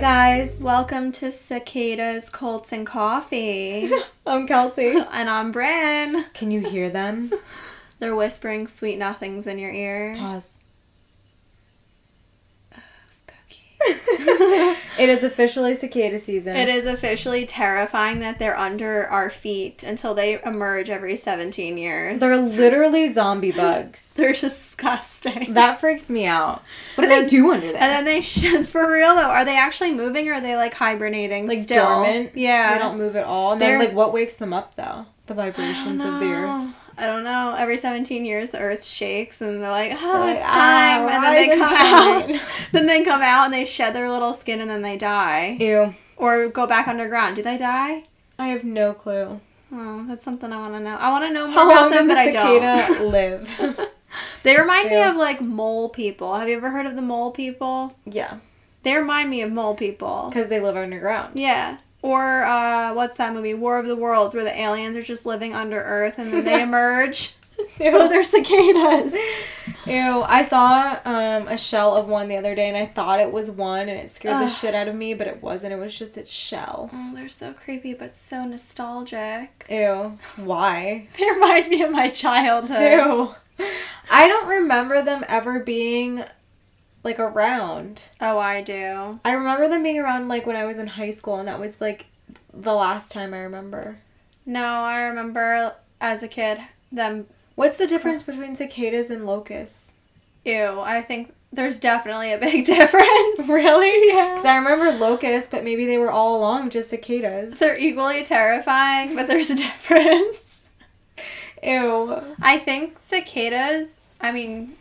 Hi guys. Welcome to Cicadas, Colts, and Coffee. I'm Kelsey. and I'm Bryn. Can you hear them? They're whispering sweet nothings in your ear. Pause. Oh, Spooky. It is officially cicada season. It is officially terrifying that they're under our feet until they emerge every 17 years. They're literally zombie bugs. They're disgusting. That freaks me out. What do they do under there? and then they should, for real though, are they actually moving or are they like hibernating like still? dormant. Yeah. They don't move at all. And then They're- like what wakes them up though? The vibrations of the earth. I don't know. Every 17 years, the earth shakes and they're like, oh, it's time. "Ah, and then they come out. shine." then they come out and they shed their little skin and then they die. Ew. Or go back underground. Do they die? I have no clue. Oh, that's something I want to know. I want to know more How about long them, does but I don't. cicada live? They remind me of like mole people. Have you ever heard of the mole people? yeah, They remind me of mole people. because they live underground. Yeah. Or uh, what's that movie? War of the Worlds, where the aliens are just living under Earth and then they emerge. Those are cicadas. Ew, I saw um, a shell of one the other day and I thought it was one and it scared the shit out of me, but it wasn't. It was just its shell. Oh, they're so creepy, but so nostalgic. Ew. Why? They remind me of my childhood. Ew. I don't remember them ever being like around. Oh, I do. I remember them being around like when I was in high school and that was like the last time I remember. No, I remember as a kid them. What's the difference between cicadas and locusts? Ew, I think there's definitely a big difference. Really? Yeah. Because I remember locusts, but maybe they were all along just cicadas. They're equally terrifying, but there's a difference. Ew. I think cicadas, I mean,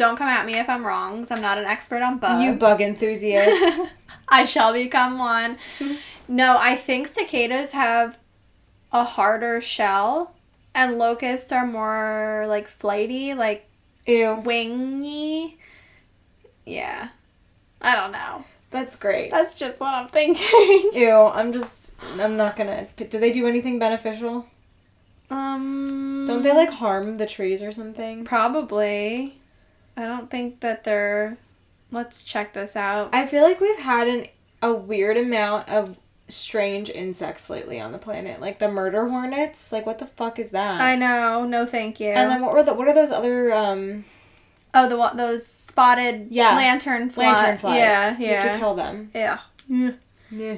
don't come at me if I'm wrong, 'cause I'm not an expert on bugs. You bug enthusiast. I shall become one. No, I think cicadas have a harder shell, and locusts are more like flighty, like Ew. wingy. Yeah. I don't know. That's great. That's just what I'm thinking. Ew, I'm just, I'm not gonna. Do they do anything beneficial? um. Don't they like harm the trees or something? Probably. I don't think that they're. Let's check this out. I feel like we've had an a weird amount of strange insects lately on the planet, like the murder hornets. Like, what the fuck is that? I know. No, thank you. and then what were the what are those other um oh, the those spotted Yeah. lantern fly. lantern flies? Yeah, You have to kill them. yeah. Yeah.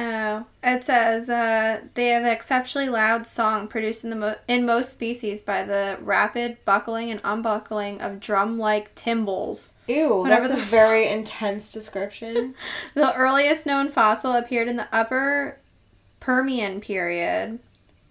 Oh, it says uh, they have an exceptionally loud song produced in the mo- in most species by the rapid buckling and unbuckling of drum-like timbals. Ew, Whatever that's a very intense description. The earliest known fossil appeared in the Upper Permian period.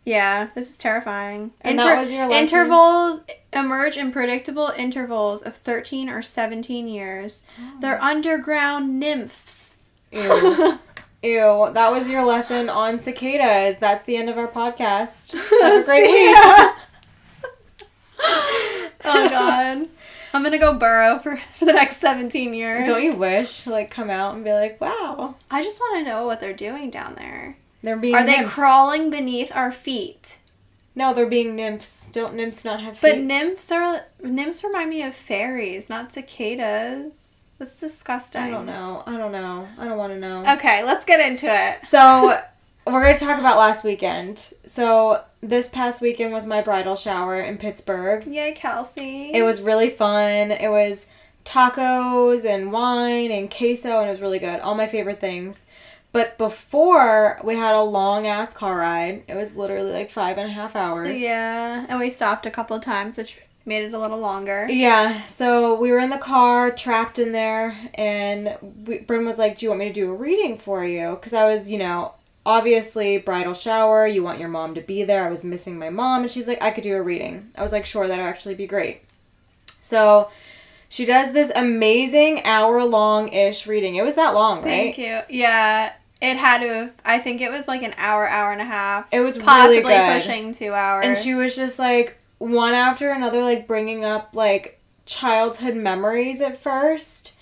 Yeah, this is terrifying. And that was your lesson? Intervals emerge in predictable intervals of 13 or 17 years. Oh. They're underground nymphs. Ew. Ew, that was your lesson on cicadas. That's the end of our podcast. Have a great week. Oh god. I'm gonna go burrow for, for the next 17 years. Don't you wish like come out and be like, wow, I just want to know what they're doing down there. they're being Are they crawling beneath our feet? No, they're being nymphs. Don't nymphs not have feet? But nymphs are nymphs remind me of fairies, not cicadas. That's disgusting. I don't know. I don't know. I don't want to know. Okay, let's get into it. So, we're going to talk about last weekend. So, this past weekend was my bridal shower in Pittsburgh. Yay, Kelsey. It was really fun. It was tacos and wine and queso, and it was really good. All my favorite things. But before, we had a long ass car ride. It was literally like five and a half hours. Yeah, and we stopped a couple times, which made it a little longer. Yeah, so we were in the car, trapped in there, and we, Bryn was like, Do you want me to do a reading for you? Because I was, you know, obviously bridal shower, you want your mom to be there. I was missing my mom, and she's like, I could do a reading. I was like, Sure, that'd actually be great. So she does this amazing hour long ish reading. It was that long, right? Thank you. Yeah, it had to have. I think it was like an hour, hour and a half. It was really possibly good. pushing two hours. And she was just like one after another, like bringing up like childhood memories at first.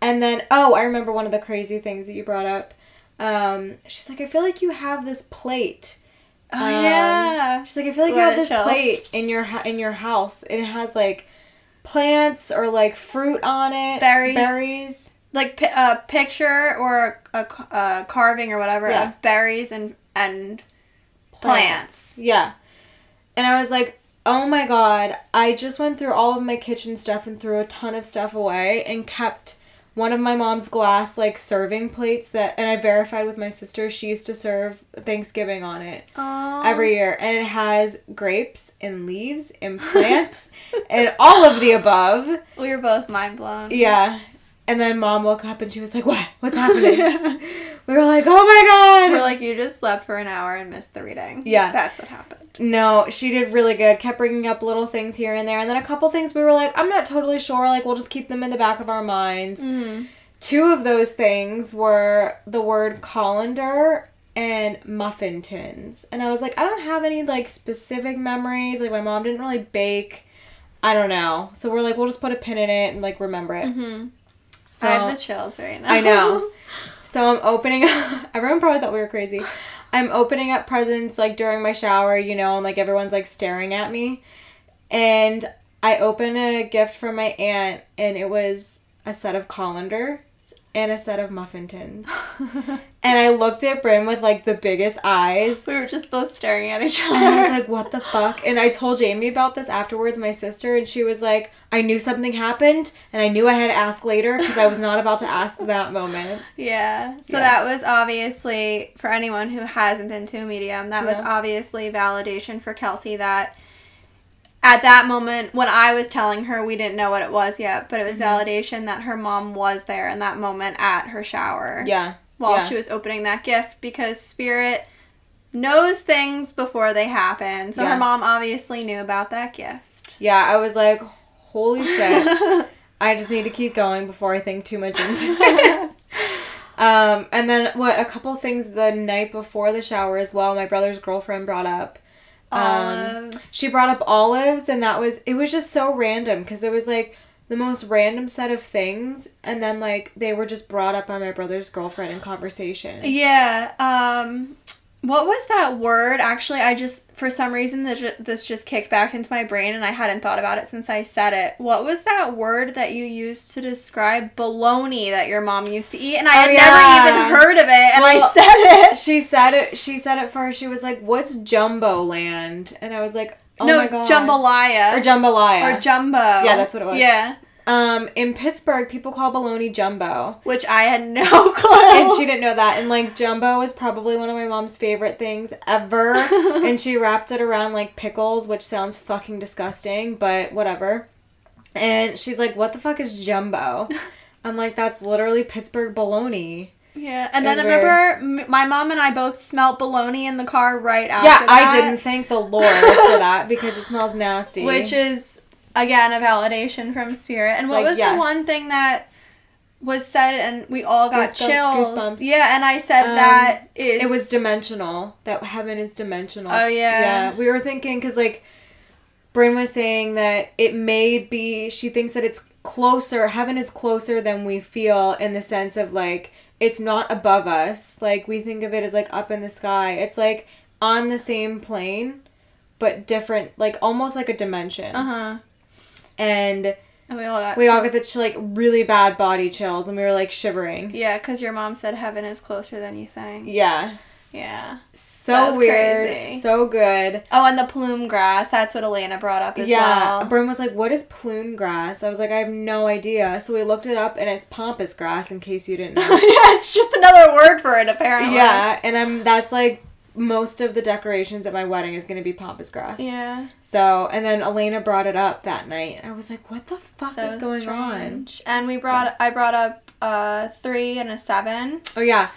And then, oh, I remember one of the crazy things that you brought up. Um, she's like, I feel like you have this plate. Oh Um, yeah. She's like, I feel like you have this plate in your in your house. It has like plants or like fruit on it, Berries. berries. like a picture or a, a carving or whatever Yeah. of berries and and plants. Yeah. And I was like, oh my god, I just went through all of my kitchen stuff and threw a ton of stuff away and kept one of my mom's glass like serving plates that and I verified with my sister she used to serve Thanksgiving on it Aw. every year and it has grapes and leaves and plants and all of the above. we were both mind blown. Yeah. And then mom woke up and she was like, "What? What's happening?" we were like, "Oh my god." We're like, you just slept for an hour and missed the reading. Yeah. That's what happened. No, she did really good. Kept bringing up little things here and there. And then a couple things we were like, I'm not totally sure. Like, we'll just keep them in the back of our minds. Mm. Two of those things were the word colander and muffin tins. And I was like, I don't have any, like, specific memories. Like, my mom didn't really bake. I don't know. So we're like, we'll just put a pin in it and, like, remember it. hmm So I have the chills right now. I know. So I'm opening. everyone probably thought we were crazy. I'm opening up presents like during my shower, you know, and like everyone's like staring at me, and I open a gift from my aunt, and it was a set of colanders and a set of muffin tins. And I looked at Bryn with like the biggest eyes. we were just both staring at each other. And I was like, what the fuck? And I told Jamie about this afterwards, my sister, and she was like, I knew something happened, and I knew I had to ask later because I was not about to ask that moment. Yeah. So Yeah. that was obviously for anyone who hasn't been to a medium, that was obviously validation for Kelsey that at that moment when I was telling her we didn't know what it was yet, but it was Mm-hmm. validation that her mom was there in that moment at her shower Yeah. while yeah. she was opening that gift because spirit knows things before they happen. So Yeah. her mom obviously knew about that gift. Yeah, I was like, holy shit. I just need to keep going before I think too much into it. um, and then what? A couple things the night before the shower as well. My brother's girlfriend brought up. Um, she brought up olives, and that was it. Was just so random because it was like the most random set of things, and then like they were just brought up by my brother's girlfriend in conversation. Yeah. Um, what was that word? Actually, I just for some reason this this just kicked back into my brain, and I hadn't thought about it since I said it. What was that word that you used to describe baloney that your mom used to eat? And I Oh, had yeah. never even heard of it, and I said it. She said it. She said it first. She was like, "What's Jumbo Land?" And I was like, "Oh no, my god." jambalaya or jambalaya. or jumbo. Yeah, that's what it was. Yeah, um, in Pittsburgh, people call bologna jumbo, which I had no clue. and she didn't know that. And like jumbo is probably one of my mom's favorite things ever. and she wrapped it around like pickles, which sounds fucking disgusting, but whatever. And she's like, "What the fuck is jumbo?" I'm like, "That's literally Pittsburgh bologna." Yeah, and then I remember my mom and I both smelt bologna in the car right after yeah, I didn't thank the Lord for that because it smells nasty. Which is again a validation from spirit. And what Like, was yes. the one thing that was said and we all got chills? goosebumps. Yeah, and I said Um, that is It was dimensional. That heaven is dimensional. Oh, yeah. Yeah, we were thinking because like, Bryn was saying that it may be. She thinks that it's closer. Heaven is closer than we feel in the sense of like it's not above us. Like we think of it as like up in the sky. It's like on the same plane, but different. Like almost like a dimension. uh-huh. And And we all got we all got the ch- like really bad body chills, and we were like shivering. Yeah, because your mom said heaven is closer than you think. Yeah. Yeah. So weird. crazy. So good. Oh, and the plume grass. That's what Elena brought up as yeah, well. Bryn was like, "What is plume grass?" I was like, "I have no idea." So we looked it up, and it's pampas grass. In case you didn't know. yeah, it's just another word for it apparently. yeah, and I'm that's like most of the decorations at my wedding is gonna be pampas grass. Yeah. So and then Elena brought it up that night. I was like, "What the fuck so is going on?" And we brought I brought up a three and a seven. Oh yeah,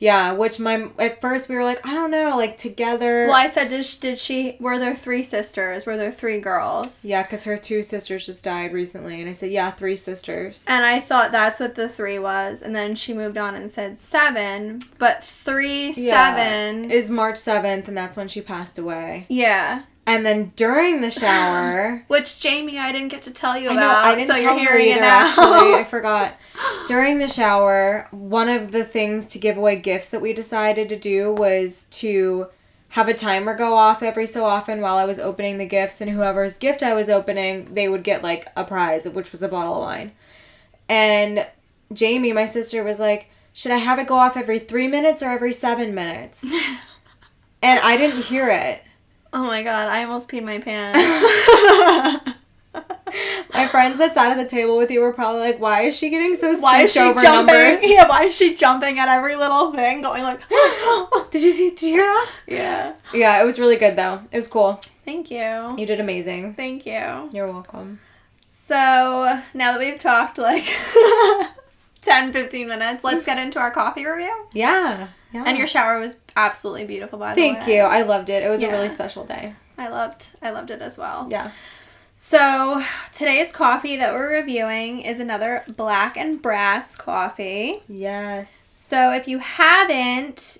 yeah. Which my at first we were like, I don't know, like together. Well, I said, did she, did she? Were there three sisters? Were there three girls? Yeah, because her two sisters just died recently, and I said, yeah, three sisters. And I thought that's what the three was, and then she moved on and said seven, but three Yeah. seven. Is March seventh, and that's when she passed away. yeah. And then during the shower, Which Jamie, I didn't get to tell you I about. know I didn't so tell it either. Actually, I forgot. During the shower, one of the things to give away gifts that we decided to do was to have a timer go off every so often while I was opening the gifts, and whoever's gift I was opening, they would get like a prize, which was a bottle of wine. And Jamie, my sister, was like, "Should I have it go off every three minutes or every seven minutes?" and I didn't hear it. Oh my god, I almost peed my pants. My friends that sat at the table with you were probably like, "Why is she getting so why is she over jumping? numbers?" Yeah, why is she jumping at every little thing, going like, Did you see? Did you hear that? yeah. Yeah, it was really good though. It was cool. Thank you. You did amazing. Thank you. You're welcome. So now that we've talked like 10, 15 minutes, let's get into our coffee review. Yeah. Yeah. And your shower was absolutely beautiful, by the way. Thank you. I loved it. It was a really special day. I loved I loved it as well. Yeah. So today's coffee that we're reviewing is another black and brass coffee. Yes. So if you haven't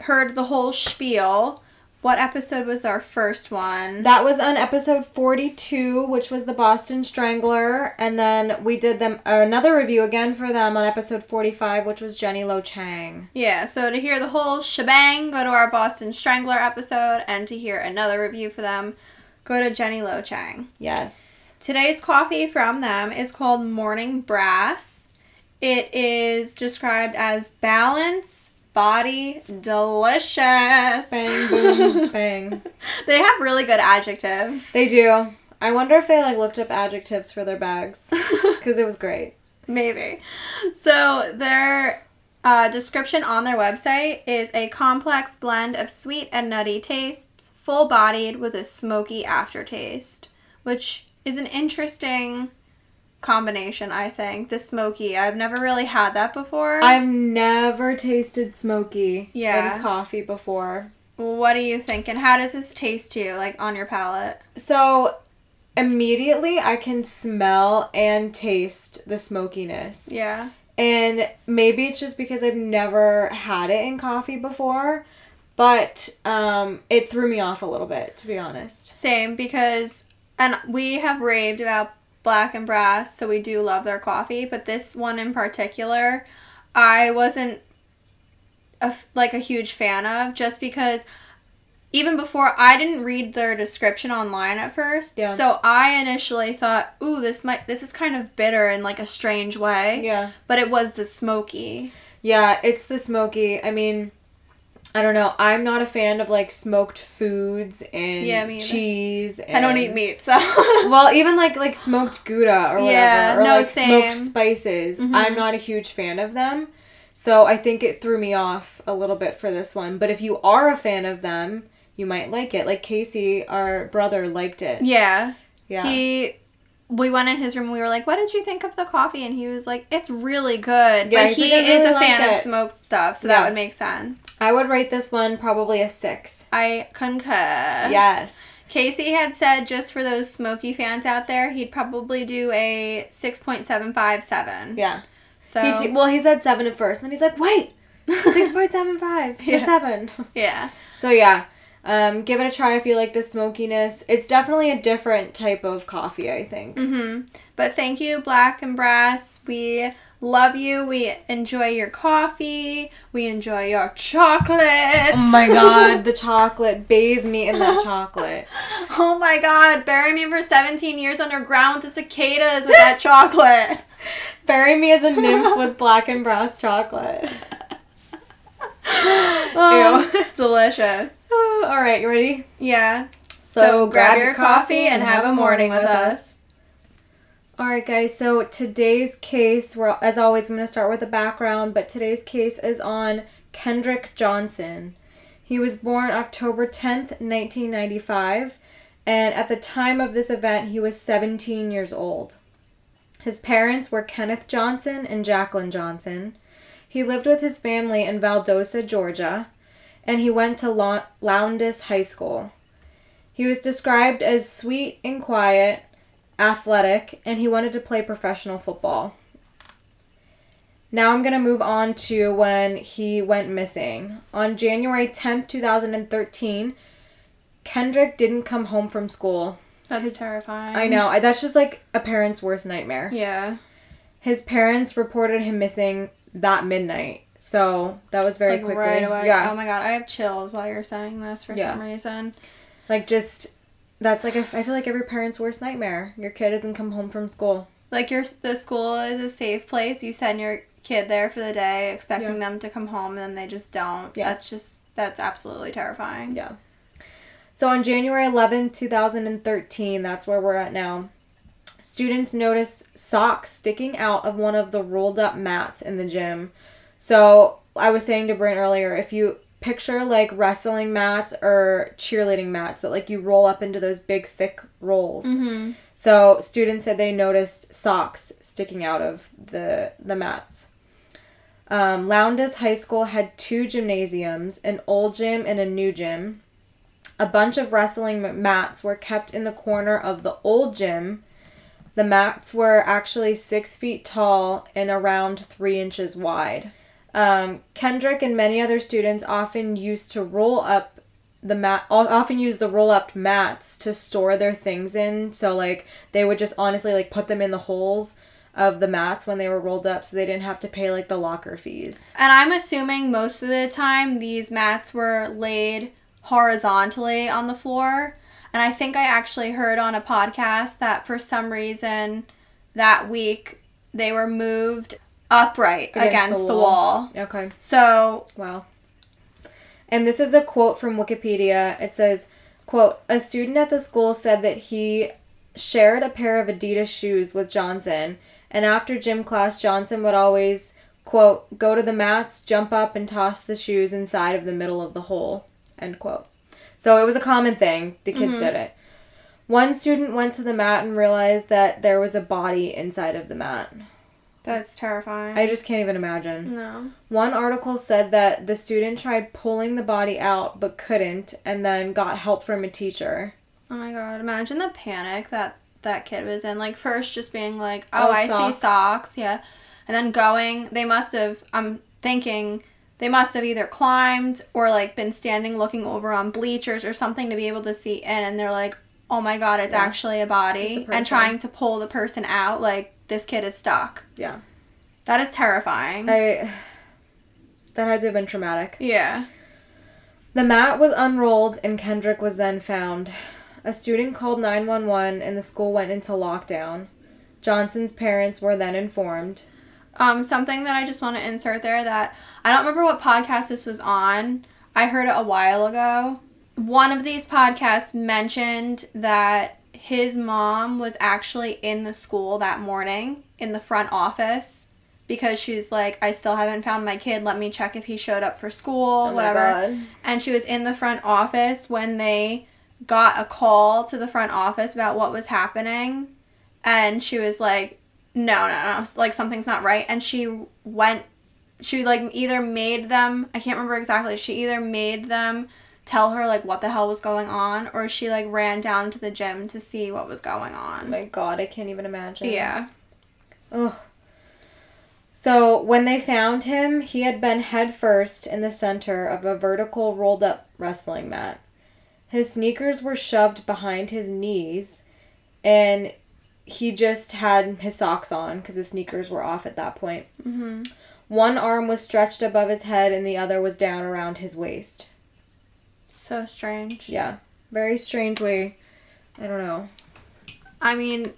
heard the whole spiel, what episode was our first one? That was on episode 42, which was the Boston Strangler, and then we did them another review again for them on episode 45, which was Jenny Lo Chang. yeah, so to hear the whole shebang, go to our Boston Strangler episode, and to hear another review for them, go to Jenny Lo Chang. Yes. Today's coffee from them is called Morning Brass. It is described as balance, body, delicious. Bang boom bang. They have really good adjectives. They do. I wonder if they like looked up adjectives for their bags because it was great. Maybe. So their uh, description on their website is a complex blend of sweet and nutty tastes, full bodied with a smoky aftertaste, which is an interesting combination, I think. The smoky. I've never really had that before. I've never tasted smoky Yeah. in coffee before. what do you think? And how does this taste to you, like on your palate? So immediately I can smell and taste the smokiness. Yeah. And maybe it's just because I've never had it in coffee before, but um, it threw me off a little bit, to be honest. Same because and we have raved about Black and Brass, so we do love their coffee, but this one in particular, I wasn't a, like a huge fan of just because even before I didn't read their description online at first. Yeah. So I initially thought, "Ooh, this might this is kind of bitter in like a strange way." Yeah. But it was the smoky. Yeah, it's the smoky. I mean, I don't know. I'm not a fan of like smoked foods and Yeah, cheese. And, I don't eat meat, so Well, even like like smoked gouda or whatever, Yeah, or no, like smoked same. spices. Mhm. I'm not a huge fan of them, so I think it threw me off a little bit for this one. But if you are a fan of them, you might like it. Like Casey, our brother, liked it. Yeah. Yeah, He we went in his room and we were like, What did you think of the coffee? And he was like, It's really good. Yeah, but he "I is a like fan of smoked stuff, so Yeah. that would make sense. I would rate this one probably a six. I concur. Yes. Casey had said just for those smoky fans out there, he'd probably do a six point seven five seven. Yeah. So He well, he said seven at first, and then he's like, "Wait, six point seven five to Yeah. seven. yeah. So yeah, um, give it a try if you like the smokiness. It's definitely a different type of coffee, I think. hmm But thank you, Black and Brass. We love you. We enjoy your coffee. We enjoy your chocolate. Oh my god, the chocolate! Bathe me in that chocolate. Oh my god, bury me for 17 years underground with the cicadas with that chocolate. Bury me as a nymph with black and brass chocolate. Um, Ew. Delicious. All right, you ready? Yeah. So grab your coffee and have a morning with us. All right, guys. So today's case, well, as always, I'm going to start with the background, but today's case is on Kendrick Johnson. He was born October 10th, 1995, and at the time of this event, he was 17 years old. His parents were Kenneth Johnson and Jacqueline Johnson. He lived with his family in Valdosta, Georgia, and he went to Lowndes High School. He was described as sweet and quiet, athletic, and he wanted to play professional football. Now I'm going to move on to when he went missing. On January 10th, 2013, Kendrick didn't come home from school. That's His- terrifying. I know, that's just like a parent's worst nightmare. Yeah. His parents reported him missing that midnight. So that was very like quickly. right away. Yeah. Oh my god, I have chills while you're saying this for Yeah. some reason. Like just that's like a, I feel like every parent's worst nightmare. Your kid doesn't come home from school. Like your the school is a safe place. You send your kid there for the day, expecting Yeah. them to come home, and then they just don't. Yeah. That's just that's absolutely terrifying. Yeah. So on January 11th, 2013, that's where we're at now. Students noticed socks sticking out of one of the rolled up mats in the gym. So I was saying to Brent earlier, if you picture like wrestling mats or cheerleading mats that like you roll up into those big thick rolls. Mm-hmm. So students said they noticed socks sticking out of the the mats. Um, Lowndes High School had two gymnasiums, an old gym and a new gym. A bunch of wrestling mats were kept in the corner of the old gym. The mats were actually six feet tall and around three inches wide. Um, Kendrick and many other students often used to roll up the mat often use the roll up mats to store their things in so like they would just honestly like put them in the holes of the mats when they were rolled up so they didn't have to pay like the locker fees And I'm assuming most of the time these mats were laid horizontally on the floor. And I think I actually heard on a podcast that for some reason that week they were moved upright Against against, the the, wall. wall. okay So, Wow. And this is a quote from Wikipedia. It says, quote, a student at the school said that he shared a pair of Adidas shoes with Johnson, and after gym class, Johnson would always, quote, go to the mats, jump up, and toss the shoes inside of the middle of the hole, end quote. So it was a common thing. The kids mm-hmm. did it. One student went to the mat and realized that there was a body inside of the mat. that's terrifying. I just can't even imagine. no. One article said that the student tried pulling the body out but couldn't and then got help from a teacher. Oh my god, imagine the panic that that kid was in. Like first just being like, "Oh, Oh, I socks. see socks." Yeah. And then going, they must have I'm thinking they must have either climbed or like been standing looking over on bleachers or something to be able to see in and they're like, "Oh my god, it's Yeah. actually a body." A and trying to pull the person out like this kid is stuck. Yeah. That is terrifying. I that had to have been traumatic. yeah. The mat was unrolled and Kendrick was then found. A student called 911 and the school went into lockdown. Johnson's parents were then informed. Um, something that I just want to insert there that I don't remember what podcast this was on. I heard it a while ago. One of these podcasts mentioned that his mom was actually in the school that morning in the front office because she's like, I still haven't found my kid. Let me check if he showed up for school, Oh whatever. And she was in the front office when they got a call to the front office about what was happening. And she was like, no, no, no, like something's not right. And she went, she like either made them, I can't remember exactly, she either made them tell her like what the hell was going on or she like ran down to the gym to see what was going Oh on. my god, I can't even imagine. yeah. Ugh. So when they found him, he had been headfirst in the center of a vertical rolled up wrestling mat. His sneakers were shoved behind his knees, and he just had his socks on because his sneakers were off at that point. hmm One arm was stretched above his head, and the other was down around his waist. So strange. Yeah, very strange way. I don't know. I mean,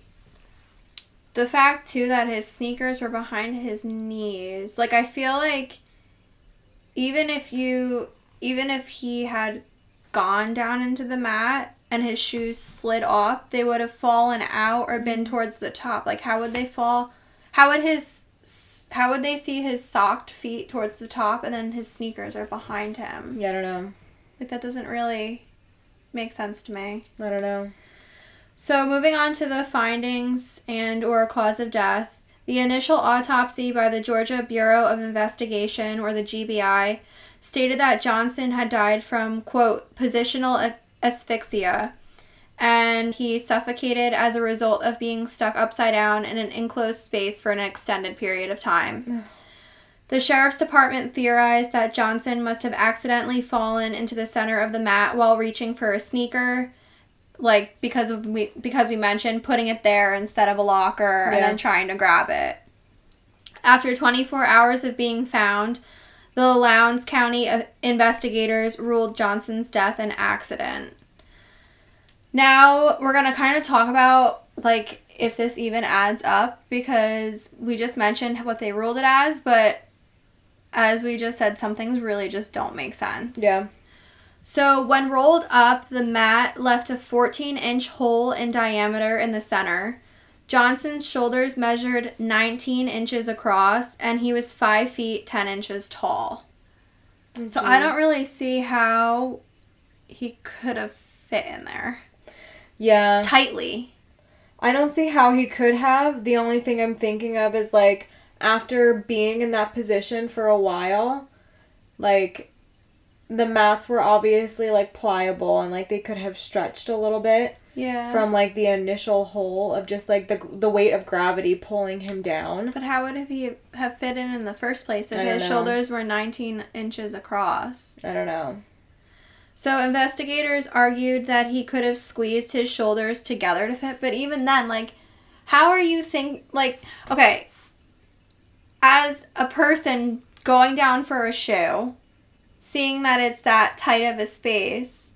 the fact too that his sneakers were behind his knees. Like I feel like even if you even if he had gone down into the mat and his shoes slid off, they would have fallen out or been towards the top. Like how would they fall? How would his how would they see his socked feet towards the top and then his sneakers are behind him? Yeah, I don't know. Like that doesn't really make sense to me. I don't know. So moving on to the findings and or cause of death, the initial autopsy by the Georgia Bureau of Investigation or the GBI stated that Johnson had died from quote positional asphyxia and he suffocated as a result of being stuck upside down in an enclosed space for an extended period of time. The sheriff's department theorized that Johnson must have accidentally fallen into the center of the mat while reaching for a sneaker like because of we because we mentioned putting it there instead of a locker and then trying to grab it. After 24 hours of being found, the Lowndes County uh, investigators ruled Johnson's death an accident. Now we're gonna kind of talk about like if this even adds up because we just mentioned what they ruled it as, but as we just said, some things really just don't make sense. Yeah. So, when rolled up, the mat left a 14 inch hole in diameter in the center. Johnson's shoulders measured 19 inches across, and he was 5 feet 10 inches tall. Oh, so, I don't really see how he could have fit in there Yeah. tightly. I don't see how he could have. The only thing I'm thinking of is like after being in that position for a while, like the mats were obviously like pliable and like they could have stretched a little bit Yeah. from like the initial hole of just like the the weight of gravity pulling him down. but how would he have fit in in the first place if his know. shoulders were 19 inches across? I don't know. So investigators argued that he could have squeezed his shoulders together to fit, but even then, like, how are you think like okay, as a person going down for a shoe, seeing that it's that tight of a space,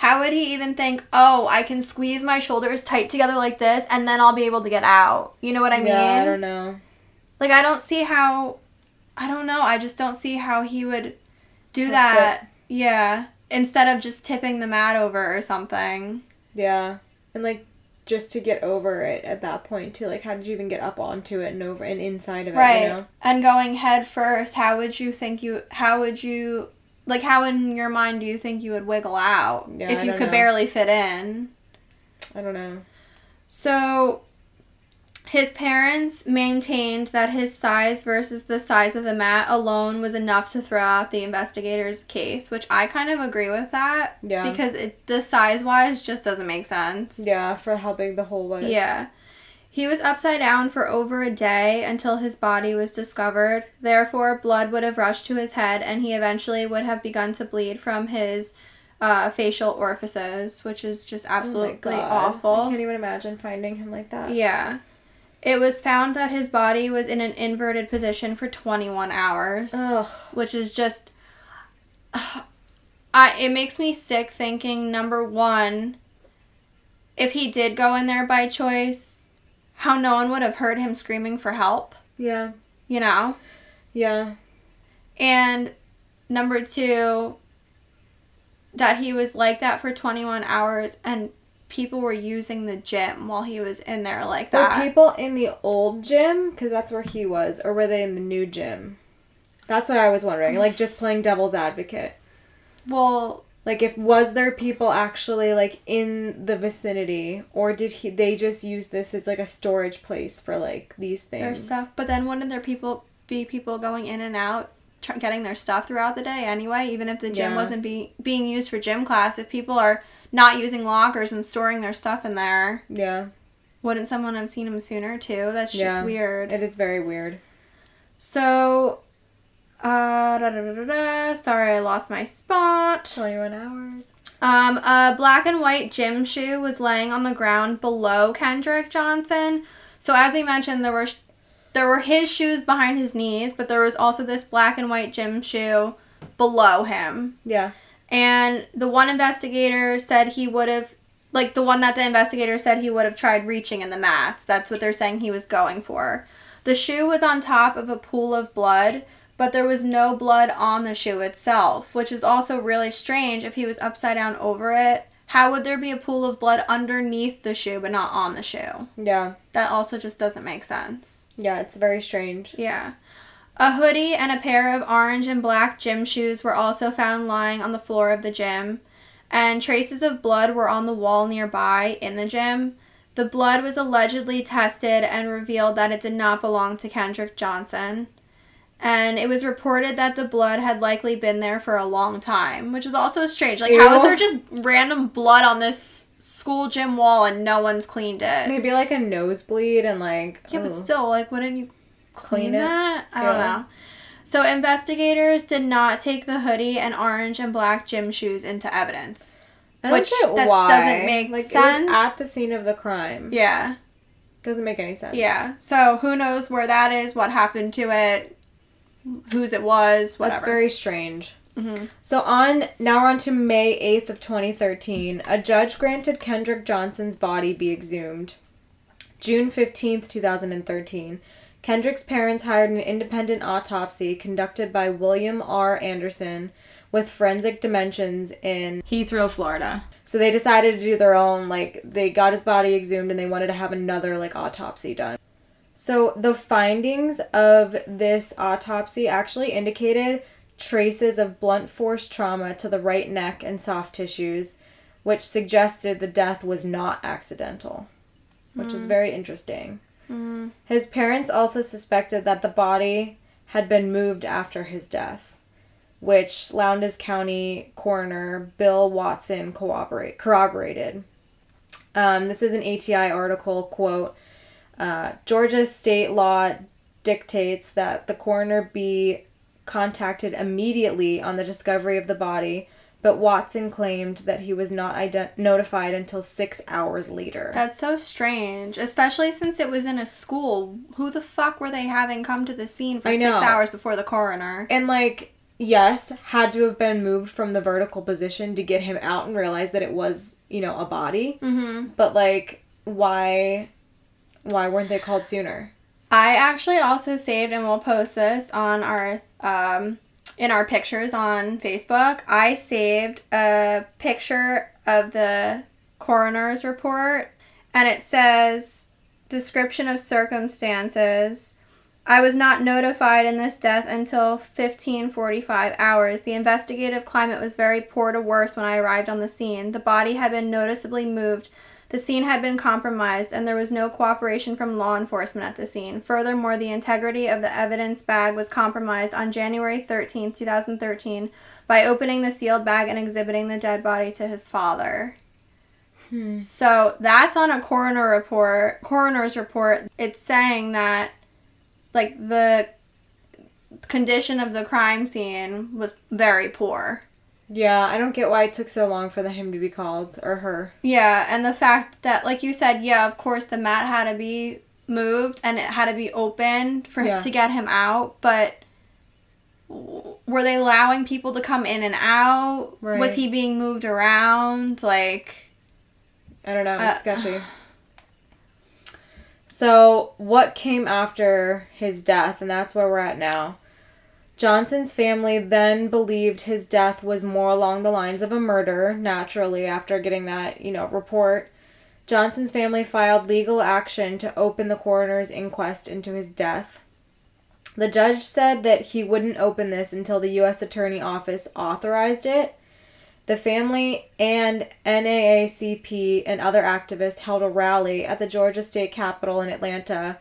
how would he even think, oh, I can squeeze my shoulders tight together like this and then I'll be able to get out? You know what I mean? Yeah, I don't know. Like I don't see how I don't know, I just don't see how he would do that. Yeah. Instead of just tipping the mat over or something. Yeah. And like just to get over it at that point too. Like how did you even get up onto it and over and inside of it, Right. you know? And going head first, how would you think you how would you like how in your mind do you think you would wiggle out Yeah, if you could know. barely fit in? I don't know. So his parents maintained that his size versus the size of the mat alone was enough to throw out the investigators' case, which I kind of agree with that. Yeah. Because it the size wise just doesn't make sense. Yeah, for how big the hole was. Yeah. He was upside down for over a day until his body was discovered. Therefore, blood would have rushed to his head, and he eventually would have begun to bleed from his uh, facial orifices, which is just Oh absolutely. I awful. can't even imagine finding him like that. Yeah. It was found that his body was in an inverted position for 21 hours, Ugh. which is just I it makes me sick thinking number 1 if he did go in there by choice, how no one would have heard him screaming for help, Yeah. you know? Yeah. And number 2 that he was like that for 21 hours and people were using the gym while he was in there like that. Were people in the old gym, because that's where he was, or were they in the new gym? That's what I was wondering. Mm. Like just playing devil's advocate. well, Like if was there people actually like in the vicinity, or did he they just use this as like a storage place for like these their things? stuff. But then wouldn't there people be people going in and out, tr- getting their stuff throughout the day anyway? Even if the gym Yeah. wasn't be- being used for gym class, if people are not using lockers and storing their stuff in there, Yeah. wouldn't someone have seen him sooner too? That's just Yeah. weird. It is very weird. So, uh, da, da, da, da, sorry, I lost my spot. Twenty one hours. Um, a black and white gym shoe was laying on the ground below Kendrick Johnson. So as we mentioned, there were sh- there were his shoes behind his knees, but there was also this black and white gym shoe below him. Yeah. And the one investigator said he would have like the one that the investigator said he would have tried reaching in the mats. That's what they're saying he was going for. The shoe was on top of a pool of blood, but there was no blood on the shoe itself, which is also really strange if he was upside down over it. How would there be a pool of blood underneath the shoe but not on the shoe? Yeah. That also just doesn't make sense. Yeah, it's very strange. Yeah. A hoodie and a pair of orange and black gym shoes were also found lying on the floor of the gym, and traces of blood were on the wall nearby in the gym. The blood was allegedly tested and revealed that it did not belong to Kendrick Johnson. And it was reported that the blood had likely been there for a long time, which is also strange. Like, how is there just random blood on this school gym wall and no one's cleaned it? Maybe like a nosebleed and like Yeah, but oh. still, like, wouldn't you clean, Clean it? that? I don't know. So investigators did not take the hoodie and orange and black gym shoes into evidence. I don't which that why. doesn't make like, sense. It was at the scene of the crime. Yeah, Doesn't make any sense. yeah. So who knows where that is? What happened to it? Whose it was? Whatever. That's very strange. Mhm. So on now we're on to May eighth of twenty thirteen. A judge granted Kendrick Johnson's body be exhumed. June 15th, 2013, Kendrick's parents hired an independent autopsy conducted by William R. Anderson with forensic dimensions in Heathrow, Florida. So they decided to do their own, like, they got his body exhumed and they wanted to have another, like, autopsy done. So the findings of this autopsy actually indicated traces of blunt force trauma to the right neck and soft tissues, which suggested the death was not accidental, which mm. is very interesting. Mm. His parents also suspected that the body had been moved after his death, which Lowndes County coroner Bill Watson corroborate, corroborated. Um, this is an ATI article quote. Uh, Georgia state law dictates that the coroner be contacted immediately on the discovery of the body, but Watson claimed that he was not ident- notified until six hours later. That's so strange, especially since it was in a school. Who the fuck were they having come to the scene for six hours before the coroner? And like, yes, had to have been moved from the vertical position to get him out and realize that it was, you know, a body. Mm-hmm. But like, why, why weren't they called sooner? I actually also saved, and we'll post this on our um, in our pictures on Facebook, I saved a picture of the coroner's report and it says description of circumstances. I was not notified in this death until 1545 hours. The investigative climate was very poor to worse when I arrived on the scene. The body had been noticeably moved the scene had been compromised, and there was no cooperation from law enforcement at the scene. Furthermore, the integrity of the evidence bag was compromised on January 13, 2013, by opening the sealed bag and exhibiting the dead body to his father. Hmm. So that's on a coroner report, coroner's report. It's saying that, like, the condition of the crime scene was very poor. Yeah, I don't get why it took so long for the him to be called or her. Yeah, and the fact that, like you said, yeah, of course the mat had to be moved and it had to be opened for yeah. him to get him out, but were they allowing people to come in and out? Right. Was he being moved around? Like, I don't know. It's uh, sketchy. So, what came after his death, and that's where we're at now. Johnson's family then believed his death was more along the lines of a murder, naturally, after getting that, you know, report. Johnson's family filed legal action to open the coroner's inquest into his death. The judge said that he wouldn't open this until the U.S. Attorney Office authorized it. The family and NAACP and other activists held a rally at the Georgia State Capitol in Atlanta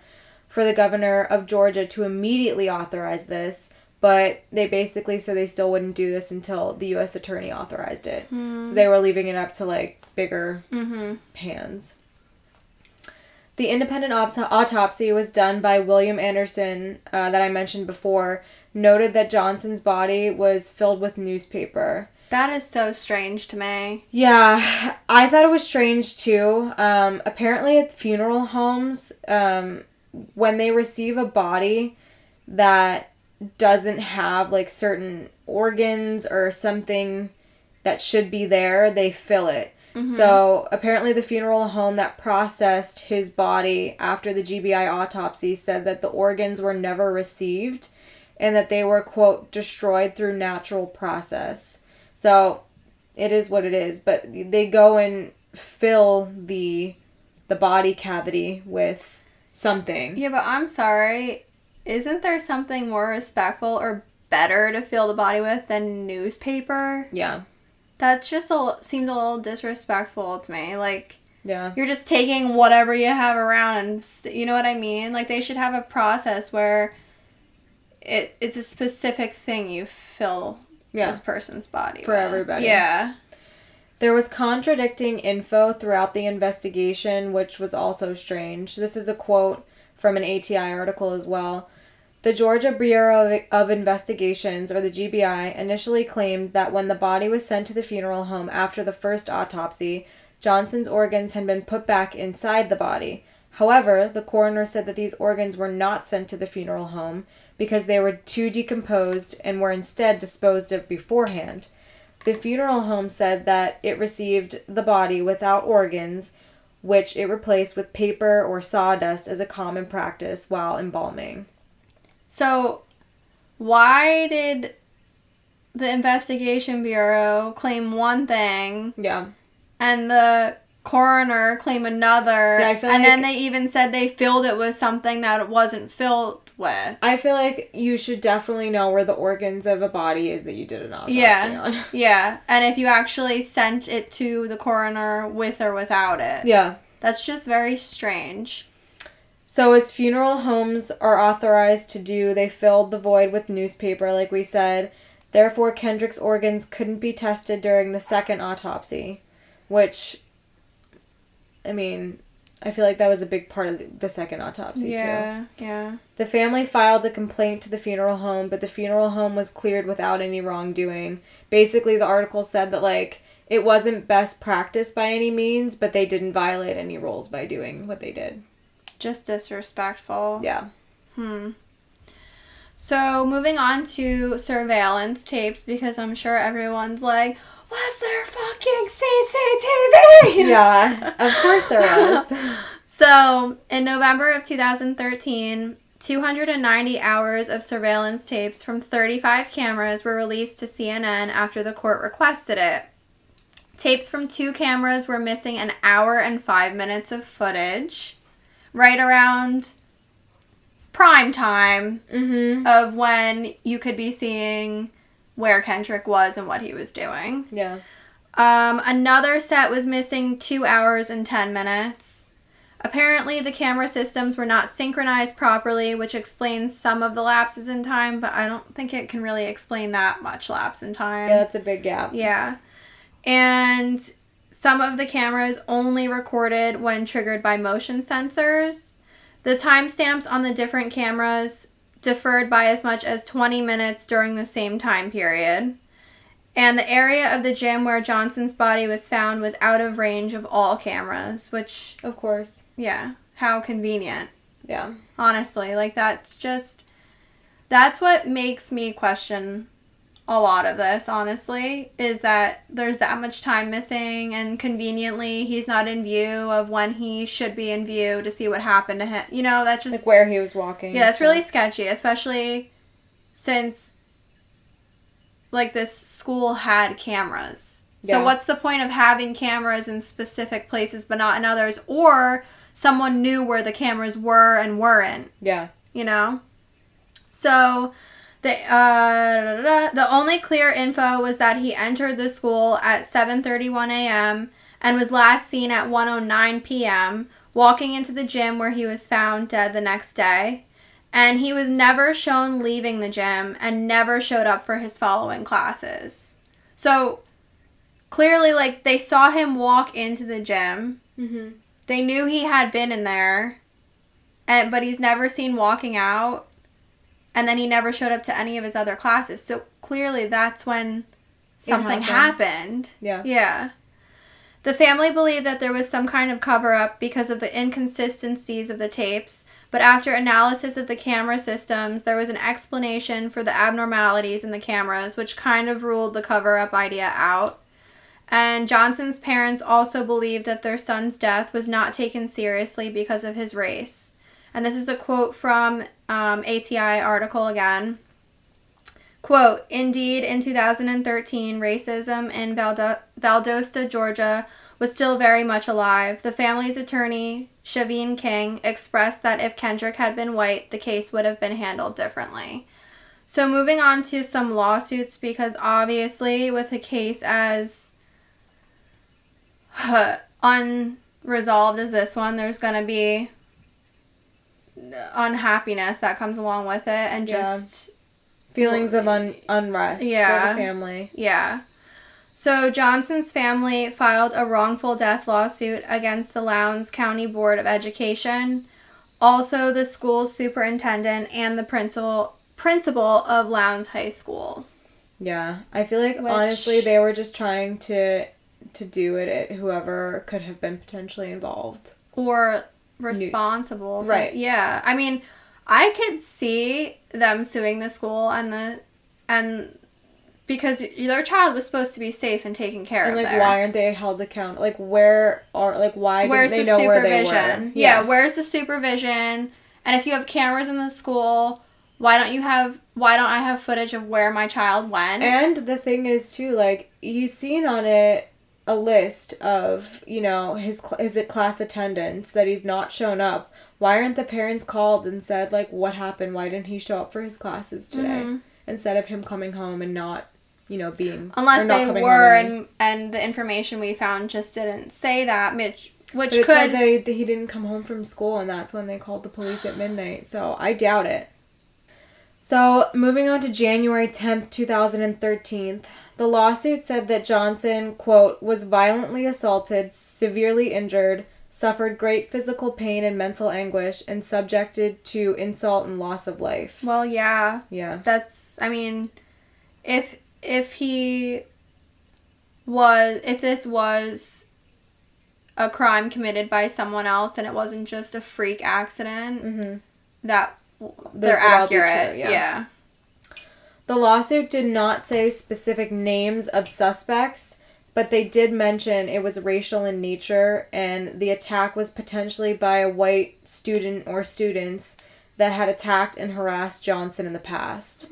for the governor of Georgia to immediately authorize this but they basically said they still wouldn't do this until the U.S. attorney authorized it. Mm. So they were leaving it up to like bigger mm-hmm. hands. The independent autopsy was done by William Anderson, uh, that I mentioned before, noted that Johnson's body was filled with newspaper. That is so strange to me. Yeah, I thought it was strange too. Um, apparently, at funeral homes, um, when they receive a body that doesn't have like certain organs or something that should be there, they fill it. Mm-hmm. So apparently, the funeral home that processed his body after the GBI autopsy said that the organs were never received and that they were, quote, destroyed through natural process. So it is what it is, but they go and fill the the body cavity with something. Yeah, but I'm sorry isn't there something more respectful or better to fill the body with than newspaper? Yeah. That just a, seems a little disrespectful to me. Like, yeah. You're just taking whatever you have around and you know what I mean? Like they should have a process where it it's a specific thing you fill yeah. this person's body for with. everybody. Yeah. There was contradicting info throughout the investigation, which was also strange. This is a quote from an ATI article as well. The Georgia Bureau of Investigations, or the GBI, initially claimed that when the body was sent to the funeral home after the first autopsy, Johnson's organs had been put back inside the body. However, the coroner said that these organs were not sent to the funeral home because they were too decomposed and were instead disposed of beforehand. The funeral home said that it received the body without organs which it replaced with paper or sawdust as a common practice while embalming. So, why did the investigation bureau claim one thing Yeah. and the coroner claim another Yeah, I feel and then they even said they filled it with something that it wasn't filled with. I feel like you should definitely know where the organs of a body is that you did an autopsy Yeah. on. Yeah, and if you actually sent it to the coroner with or without it. Yeah. That's just very strange. So, as funeral homes are authorized to do, they filled the void with newspaper, like we said. Therefore, Kendrick's organs couldn't be tested during the second autopsy, which, I mean, I feel like that was a big part of the- second autopsy, too. yeah, yeah. The family filed a complaint to the funeral home, but the funeral home was cleared without any wrongdoing. Basically, the article said that, like, it wasn't best practice by any means, but they didn't violate any rules by doing what they did. Just disrespectful. Yeah. Hmm. So moving on to surveillance tapes because I'm sure everyone's like, was there fucking CCTV? Yeah, of course there was. So in November of 2013, 290 hours of surveillance tapes from 35 cameras were released to CNN after the court requested it. Tapes from two cameras were missing an hour and five minutes of footage, right around prime time mm-hmm. of when you could be seeing where Kendrick was and what he was doing. Yeah. Um, another set was missing two hours and 10 minutes. Apparently, the camera systems were not synchronized properly, which explains some of the lapses in time, but I don't think it can really explain that much lapse in time. Yeah, that's a big gap. Yeah. And some of the cameras only recorded when triggered by motion sensors. The timestamps on the different cameras differed by as much as 20 minutes during the same time period. And the area of the gym where Johnson's body was found was out of range of all cameras, which, Of course. yeah, how convenient Yeah. honestly like that's just that's what makes me question a lot of this honestly is that there's that much time missing and conveniently he's not in view of when he should be in view to see what happened to him you know that just Like where he was walking. yeah it's really sketchy especially since like this school had cameras so Yeah. what's the point of having cameras in specific places but not in others or someone knew where the cameras were and weren't Yeah. you know so the uh, the only clear info was that he entered the school at 7:31 a.m. and was last seen at 1:09 p.m. walking into the gym where he was found dead the next day and he was never shown leaving the gym and never showed up for his following classes so clearly like they saw him walk into the gym Mm-hmm. they knew he had been in there, and but he's never seen walking out, and then he never showed up to any of his other classes. So clearly, that's when something happened. Yeah. Yeah. The family believed that there was some kind of cover up because of the inconsistencies of the tapes, but after analysis of the camera systems, there was an explanation for the abnormalities in the cameras, which kind of ruled the cover up idea out. And Johnson's parents also believed that their son's death was not taken seriously because of his race. And this is a quote from um, ATI article again. Quote, indeed, in 2013, racism in Valdo- Valdosta, Georgia was still very much alive. The family's attorney, Chevene King, expressed that if Kendrick had been white, the case would have been handled differently. So, moving on to some lawsuits, because obviously, with a case as unresolved as this one, there's going to be unhappiness that comes along with it, and Yeah. just Feelings of un- unrest Yeah. for the family. yeah. So Johnson's family filed a wrongful death lawsuit against the Lowndes County Board of Education, also the school's superintendent and the principal principal of Lowndes High School. Yeah. I feel like Which- honestly they were just trying to to do it at whoever could have been potentially involved. or responsible. for- Right. yeah. I mean, I could see them suing the school and the and because their child was supposed to be safe and taken care of. And of like, there. why aren't they held account? Like, where are like why where's didn't they the know where they supervision? were? Yeah. where's the supervision? And if you have cameras in the school, why don't you have why don't I have footage of where my child went? And the thing is too, like he's seen on it a list of you know his his class attendance that he's not shown up. Why aren't the parents called and said like what happened? Why didn't he show up for his classes today Mhm. instead of him coming home and not you know being Unless they were and and the information we found just didn't say that, which which But it said could they, that he didn't come home from school, and that's when they called the police at midnight. So I doubt it. So moving on to January tenth, two thousand and thirteen, the lawsuit said that Johnson quote was violently assaulted, severely injured, suffered great physical pain and mental anguish, and subjected to insult and loss of life. well, yeah. Yeah. That's I mean, if if he was if this was a crime committed by someone else and it wasn't just a freak accident, Mm-hmm. that they're true, accurate. yeah. yeah. The lawsuit did not say specific names of suspects, but they did mention it was racial in nature and the attack was potentially by a white student or students that had attacked and harassed Johnson in the past.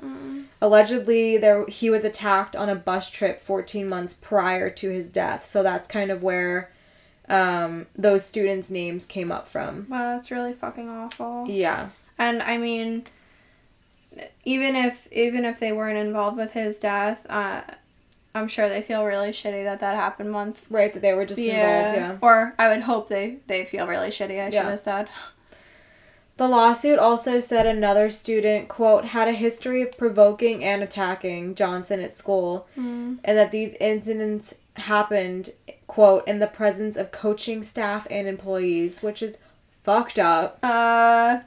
Allegedly, there he was attacked on a bus trip 14 months prior to his death, so that's kind of where um, those students' names came up from. Wow, that's really fucking awful. Yeah. And I mean, even if even if they weren't involved with his death, uh, I'm sure they feel really shitty that that happened once. Right, that they were just involved, yeah. Or I would hope they they feel really shitty. I should have said. The lawsuit also said another student, quote, had a history of provoking and attacking Johnson at school, Mm. and that these incidents happened, quote, in the presence of coaching staff and employees, which is fucked up. Uh,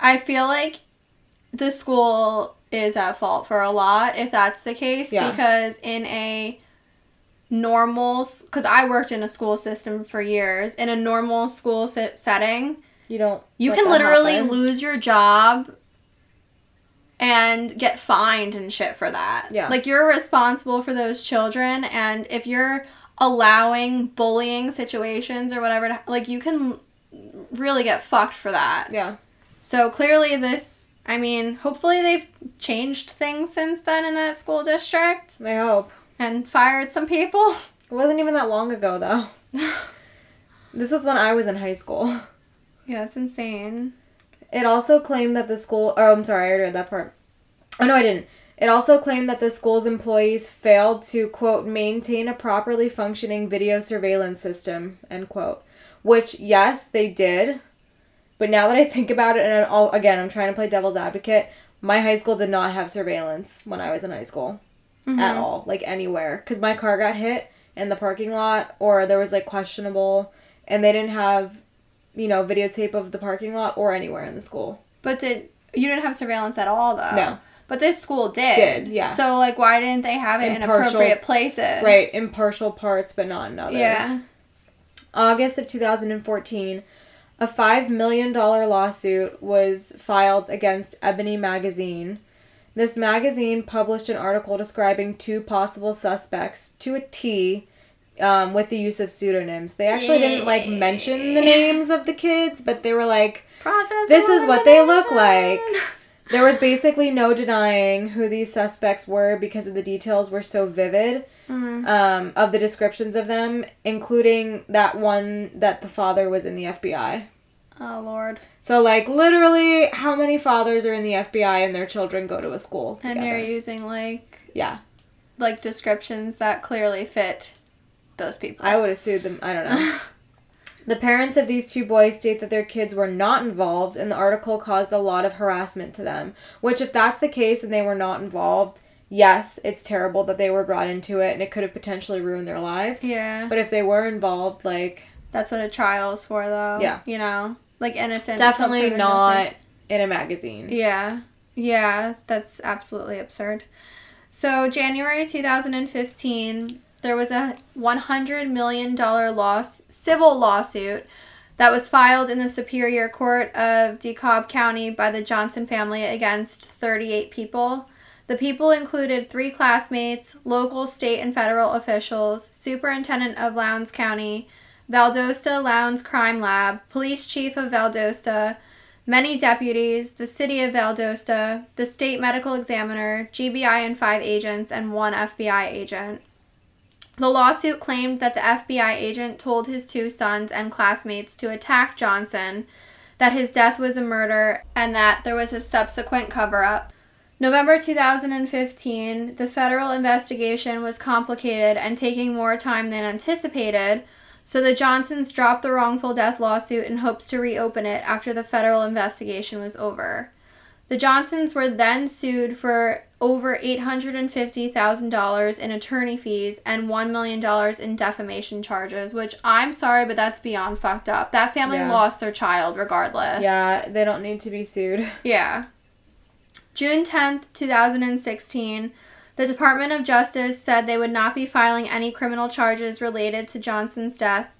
I feel like the school is at fault for a lot if that's the case Yeah. because in a normal because I worked in a school system for years in a normal school se- setting You don't. you can literally happen. lose your job and get fined and shit for that. Yeah. Like you're responsible for those children and if you're allowing bullying situations or whatever to, like you can really get fucked for that. Yeah. So clearly this I mean, hopefully they've changed things since then in that school district I hope. and fired some people. It wasn't even that long ago, though. This was when I was in high school. yeah, it's insane. It also claimed that the school. Oh, I'm sorry, I already read that part. Oh, no, I didn't. It also claimed that the school's employees failed to, quote, maintain a properly functioning video surveillance system, end quote. Which, yes, they did. But now that I think about it, and I'll, again, I'm trying to play devil's advocate, my high school did not have surveillance when I was in high school mm-hmm. at all, like anywhere. Because my car got hit in the parking lot, or there was like questionable, and they didn't have, you know, videotape of the parking lot or anywhere in the school. But did you didn't have surveillance at all though? No. But this school did. Did, yeah. So like, why didn't they have it in appropriate places? Right, impartial parts, but not in others. Yeah. August of 2014, a $5 million lawsuit was filed against Ebony Magazine. This magazine published an article describing two possible suspects to a T um, with the use of pseudonyms. They actually didn't like mention the names of the kids, but they were like, Process. This is what they look like. there was basically no denying who these suspects were because of the details were so vivid Mhm. um, of the descriptions of them, including that one that the father was in the FBI. Oh lord. So, like, literally, how many fathers are in the FBI and their children go to a school together? And you're using like yeah, like descriptions that clearly fit those people. I would have sued them. I don't know. The parents of these two boys state that their kids were not involved, and the article caused a lot of harassment to them. Which, if that's the case and they were not involved, yes, it's terrible that they were brought into it and it could have potentially ruined their lives. yeah. But if they were involved, like, That's what a trial's for though. Yeah. You know? Like innocent. definitely not guilty. in a magazine. Yeah. Yeah, that's absolutely absurd. So, January 2015, there was a $100 million loss, civil lawsuit that was filed in the Superior Court of DeKalb County by the Johnson family against 38 people. The people included three classmates, local, state, and federal officials, superintendent of Lowndes County, Valdosta Lowndes Crime Lab, police chief of Valdosta, many deputies, the city of Valdosta, the state medical examiner, GBI and five agents, and one FBI agent. The lawsuit claimed that the FBI agent told his two sons and classmates to attack Johnson, that his death was a murder, and that there was a subsequent cover up. November 2015, the federal investigation was complicated and taking more time than anticipated, so the Johnsons dropped the wrongful death lawsuit in hopes to reopen it after the federal investigation was over. The Johnsons were then sued for over $850,000 in attorney fees and $1 million in defamation charges, which I'm sorry, but that's beyond fucked up. That family Yeah. lost their child regardless. Yeah, they don't need to be sued. Yeah. June 10th, 2016, the Department of Justice said they would not be filing any criminal charges related to Johnson's death,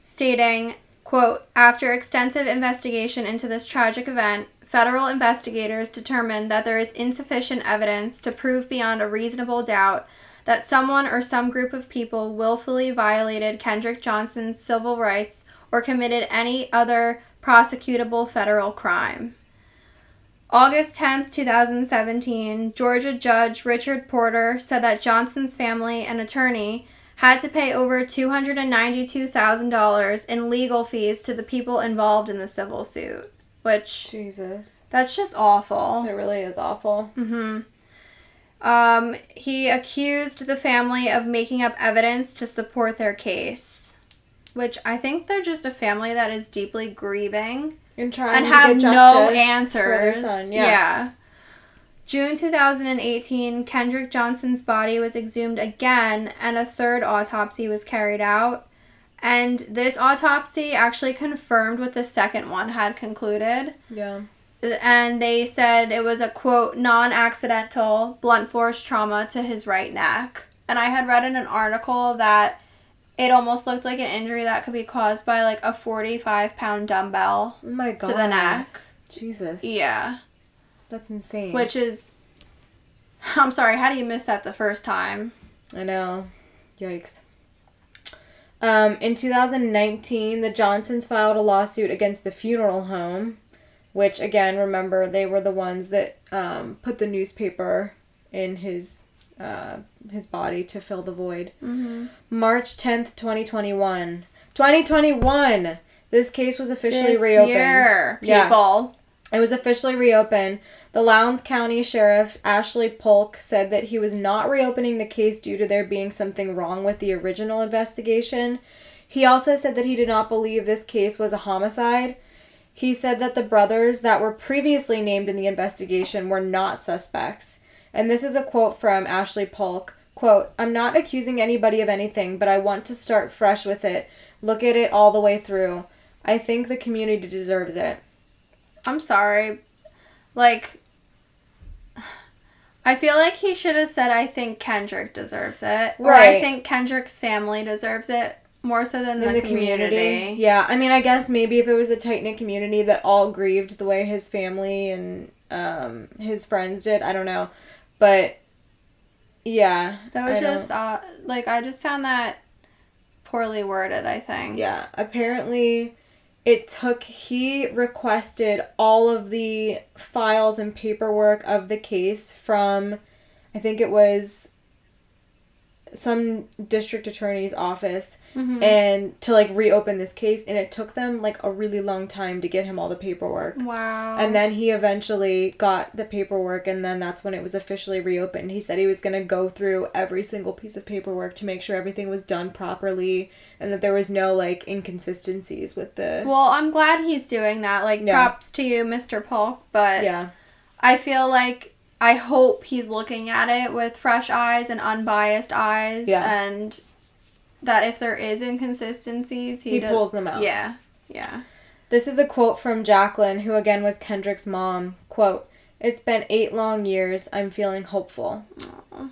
stating, quote, after extensive investigation into this tragic event, federal investigators determined that there is insufficient evidence to prove beyond a reasonable doubt that someone or some group of people willfully violated Kendrick Johnson's civil rights or committed any other prosecutable federal crime. August 10th, 2017, Georgia Judge Richard Porter said that Johnson's family and attorney had to pay over $292,000 in legal fees to the people involved in the civil suit, which Jesus. that's just awful. It really is awful. hmm Um, he accused the family of making up evidence to support their case, which I think they're just a family that is deeply grieving And trying and to have no answers. for their son. yeah. Yeah. June 2018, Kendrick Johnson's body was exhumed again and a third autopsy was carried out. And this autopsy actually confirmed what the second one had concluded. Yeah. And they said it was a quote, non accidental blunt force trauma to his right neck. And I had read in an article that it almost looked like an injury that could be caused by like a 45 pound dumbbell Oh my god. to the neck. Jesus. Yeah. That's insane. Which is. I'm sorry, how do you miss that the first time? I know. Yikes. Um, in 2019, the Johnsons filed a lawsuit against the funeral home, which again, remember they were the ones that um, put the newspaper in his uh, his body to fill the void. Mm-hmm. March 10th, 2021. 2021. This case was officially This reopened. year, Yeah. people. It was officially reopened. The Lowndes County Sheriff Ashley Paulk said that he was not reopening the case due to there being something wrong with the original investigation. He also said that he did not believe this case was a homicide. He said that the brothers that were previously named in the investigation were not suspects. And this is a quote from Ashley Paulk. Quote, I'm not accusing anybody of anything, but I want to start fresh with it. Look at it all the way through. I think the community deserves it. I'm sorry. Like, I feel like he should have said, I think Kendrick deserves it. Or I think Kendrick's family deserves it more so than in the, community. Yeah, I mean, I guess maybe if it was a tight knit community that all grieved the way his family and um, his friends did, I don't know, but yeah, That was I just, uh, like, I just found that poorly worded, I think. yeah. Apparently, it took he requested all of the files and paperwork of the case from, I think it was some district attorney's office Mhm. and to like reopen this case and it took them like a really long time to get him all the paperwork Wow. and then he eventually got the paperwork and then that's when it was officially reopened he said he was going to go through every single piece of paperwork to make sure everything was done properly and that there was no like inconsistencies with the Well, I'm glad he's doing that. Like, Yeah. props to you, Mr. Paulk. But yeah I feel like I hope he's looking at it with fresh eyes and unbiased eyes. Yeah. And that if there is inconsistencies, he, he does- pulls them out Yeah. Yeah. This is a quote from Jacqueline, who again was Kendrick's mom. Quote, It's been eight long years. I'm feeling hopeful. Aw.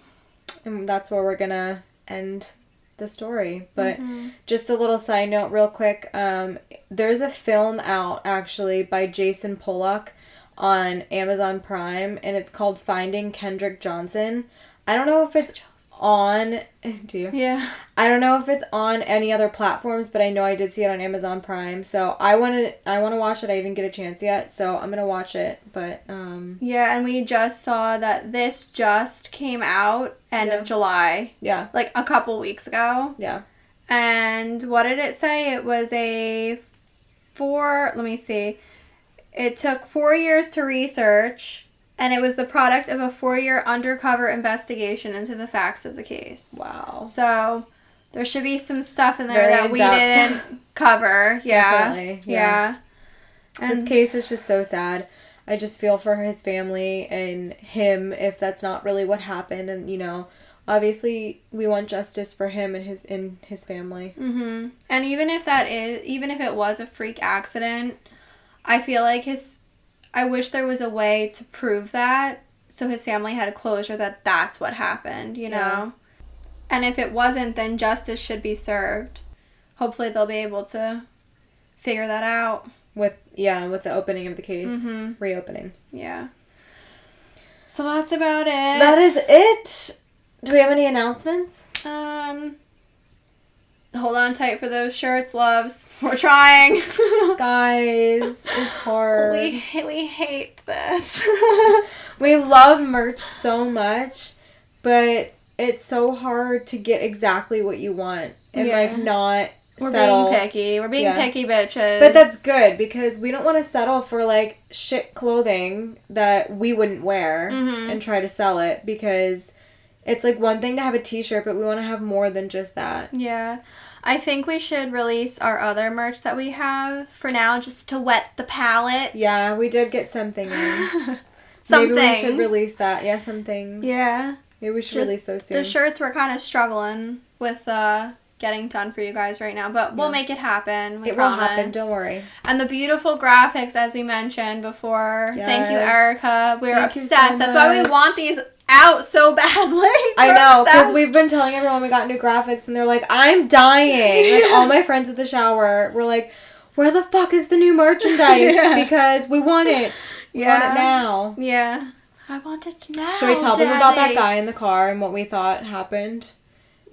And that's where we're gonna end the story. But Mhm. just a little side note, real quick. Um, there's a film out actually by Jason Pollock on Amazon Prime, and it's called Finding Kendrick Johnson. I don't know if it's on. Do you? Yeah. I don't know if it's on any other platforms, but I know I did see it on Amazon Prime. So I want to. I want to watch it. I didn't get a chance yet, so I'm gonna watch it. But um, Yeah, and we just saw that this just came out end Yeah. of July, yeah, like a couple weeks ago. yeah. And what did it say? It was a four, let me see. It took four years to research, and it was the product of a four year undercover investigation into the facts of the case. Wow. So there should be some stuff in there Very that we in-depth. didn't cover. Yeah. Definitely, yeah. Yeah. This case is just so sad. I just feel for his family and him if that's not really what happened and you know, obviously we want justice for him and his in his family. Mm-hmm. And even if that is, even if it was a freak accident, I feel like his, I wish there was a way to prove that so his family had a closure that that's what happened, you know? Yeah. And if it wasn't, then justice should be served. Hopefully they'll be able to figure that out. With yeah, with the opening of the case. hmm Reopening. Yeah. So that's about it. That is it. Do we have any announcements? um, hold on tight for those shirts, loves. We're trying. Guys, it's hard. we, we hate this. We love merch so much, but it's so hard to get exactly what you want and Yeah. like not We're settle. being picky. We're being Yeah. picky bitches. But that's good because we don't want to settle for like shit clothing that we wouldn't wear Mhm. and try to sell it because it's like one thing to have a t-shirt, but we want to have more than just that. Yeah. I think we should release our other merch that we have for now just to wet the palate. Yeah, we did get something in. Some Maybe things. we should release that. Yeah, some things. Yeah. Maybe we should Just release those soon. The shirts we're kind of struggling with uh getting done for you guys right now, but we'll Yeah. make it happen. We it will happen. Don't worry. And the beautiful graphics, as we mentioned before. Yes. Thank you, Erica. We're Thank you so obsessed. That's why we want these out so badly. I know, because we've been telling everyone we got new graphics, and they're like, "I'm dying!" Like all my friends at the shower were like, "Where the fuck is the new merchandise? Yeah. Because we want it. We want Yeah. it now." Yeah. I want it now. Should we tell them about that guy in the car and what we thought happened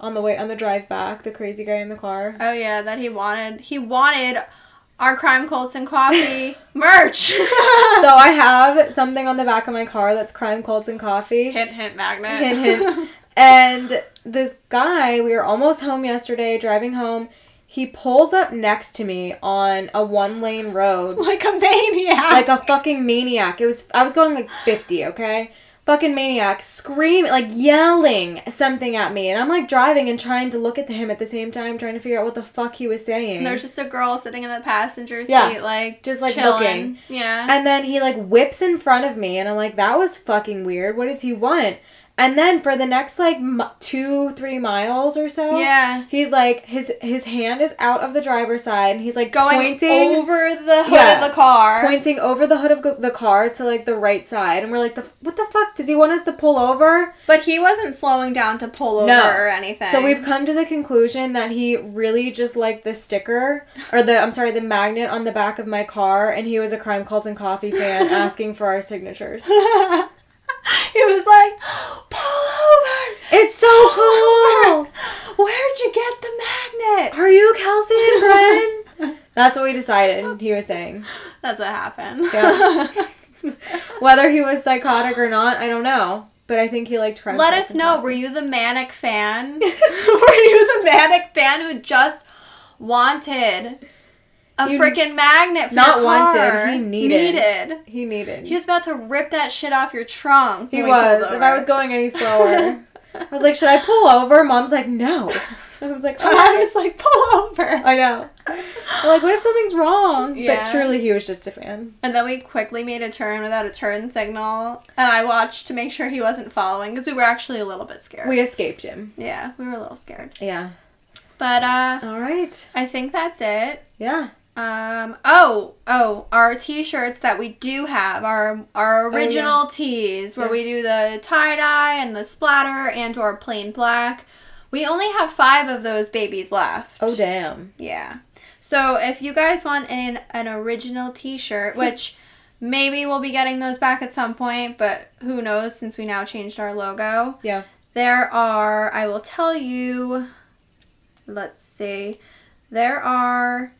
on the way on the drive back? The crazy guy in the car. Oh yeah, that he wanted he wanted our crime cults and coffee merch. so I have something on the back of my car that's crime cults and coffee. hint hint magnet. Hint, hint. And this guy, we were almost home yesterday, driving home. He pulls up next to me on a one lane road like a maniac. like a fucking maniac. It was I was going like 50, okay? Fucking maniac, screaming, like yelling something at me. And I'm like driving and trying to look at him at the same time, trying to figure out what the fuck he was saying. and there's just a girl sitting in the passenger seat, Yeah. like Just, like, chilling. looking. Yeah. And then he like whips in front of me, and I'm like, that was fucking weird. What does he want? And then for the next like m- two, three miles or so, yeah. he's like his his hand is out of the driver's side, and he's like Going pointing over the hood Yeah. of the car. pointing over the hood of the car to like the right side, and we're like, the what the fuck? Does he want us to pull over? But he wasn't slowing down to pull over No. or anything. So we've come to the conclusion that he really just liked the sticker or the I'm sorry, the magnet on the back of my car, and he was a crime cults and coffee fan asking for our signatures. he was like, pull over. It's so cool. Where'd you get the magnet? Are you Kelsey and Bryn? That's what we decided. He was saying That's what happened. Yeah. whether he was psychotic or not, I don't know. But I think he liked. Let us know. Were you the manic fan? were you the manic fan who just wanted a You- freaking magnet for Not wanted, he needed. Needed. He needed. He was about to rip that shit off your trunk. He when we pulled was. If. I was going any slower, I was like, "Should I pull over?" Mom's like, "No." I was like, I "Oh, was like, pull over. I know." Like, what if something's wrong? Yeah. But truly, he was just a fan. And then we quickly made a turn without a turn signal, and I watched to make sure he wasn't following because we were actually a little bit scared. We escaped him. yeah, we were a little scared. Yeah. But uh, All right. I think that's it. Yeah. Um. Oh. Oh. Our T-shirts that we do have our our Oh, yeah. original tees where we do the tie dye and the splatter and or plain black. We only have five of those babies left. Oh damn. Yeah. So if you guys want an an original T-shirt, which Maybe we'll be getting those back at some point, but who knows since we now changed our logo. Yeah. There are, I will tell you, let's see, there are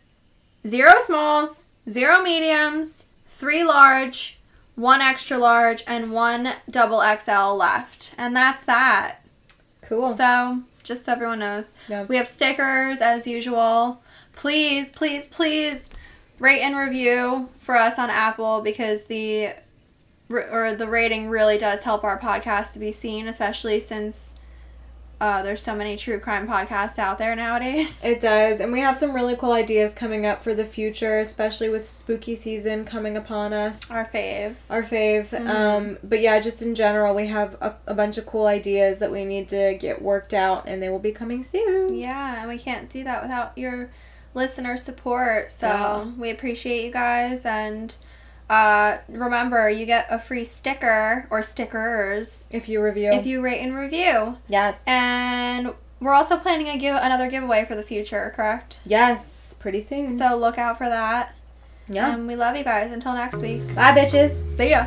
zero smalls, zero mediums, three large, one extra large, and one double XL left. And that's that. Cool. So, just so everyone knows, we have stickers as usual. Please, please, please rate and review for us on Apple because the or the rating really does help our podcast to be seen, especially since uh, there's so many true crime podcasts out there nowadays. It does, and we have some really cool ideas coming up for the future, especially with spooky season coming upon us. our fave. Our fave. Um, but yeah, just in general, we have a, a bunch of cool ideas that we need to get worked out, and they will be coming soon. Yeah, and we can't do that without your listener support. So Yeah. we appreciate you guys and uh, remember you get a free sticker or stickers If you review. if you rate and review. yes. And we're also planning a give another giveaway for the future, correct? yes. Pretty soon. So look out for that. yeah. And we love you guys. Until next week. Bye, bitches. See ya.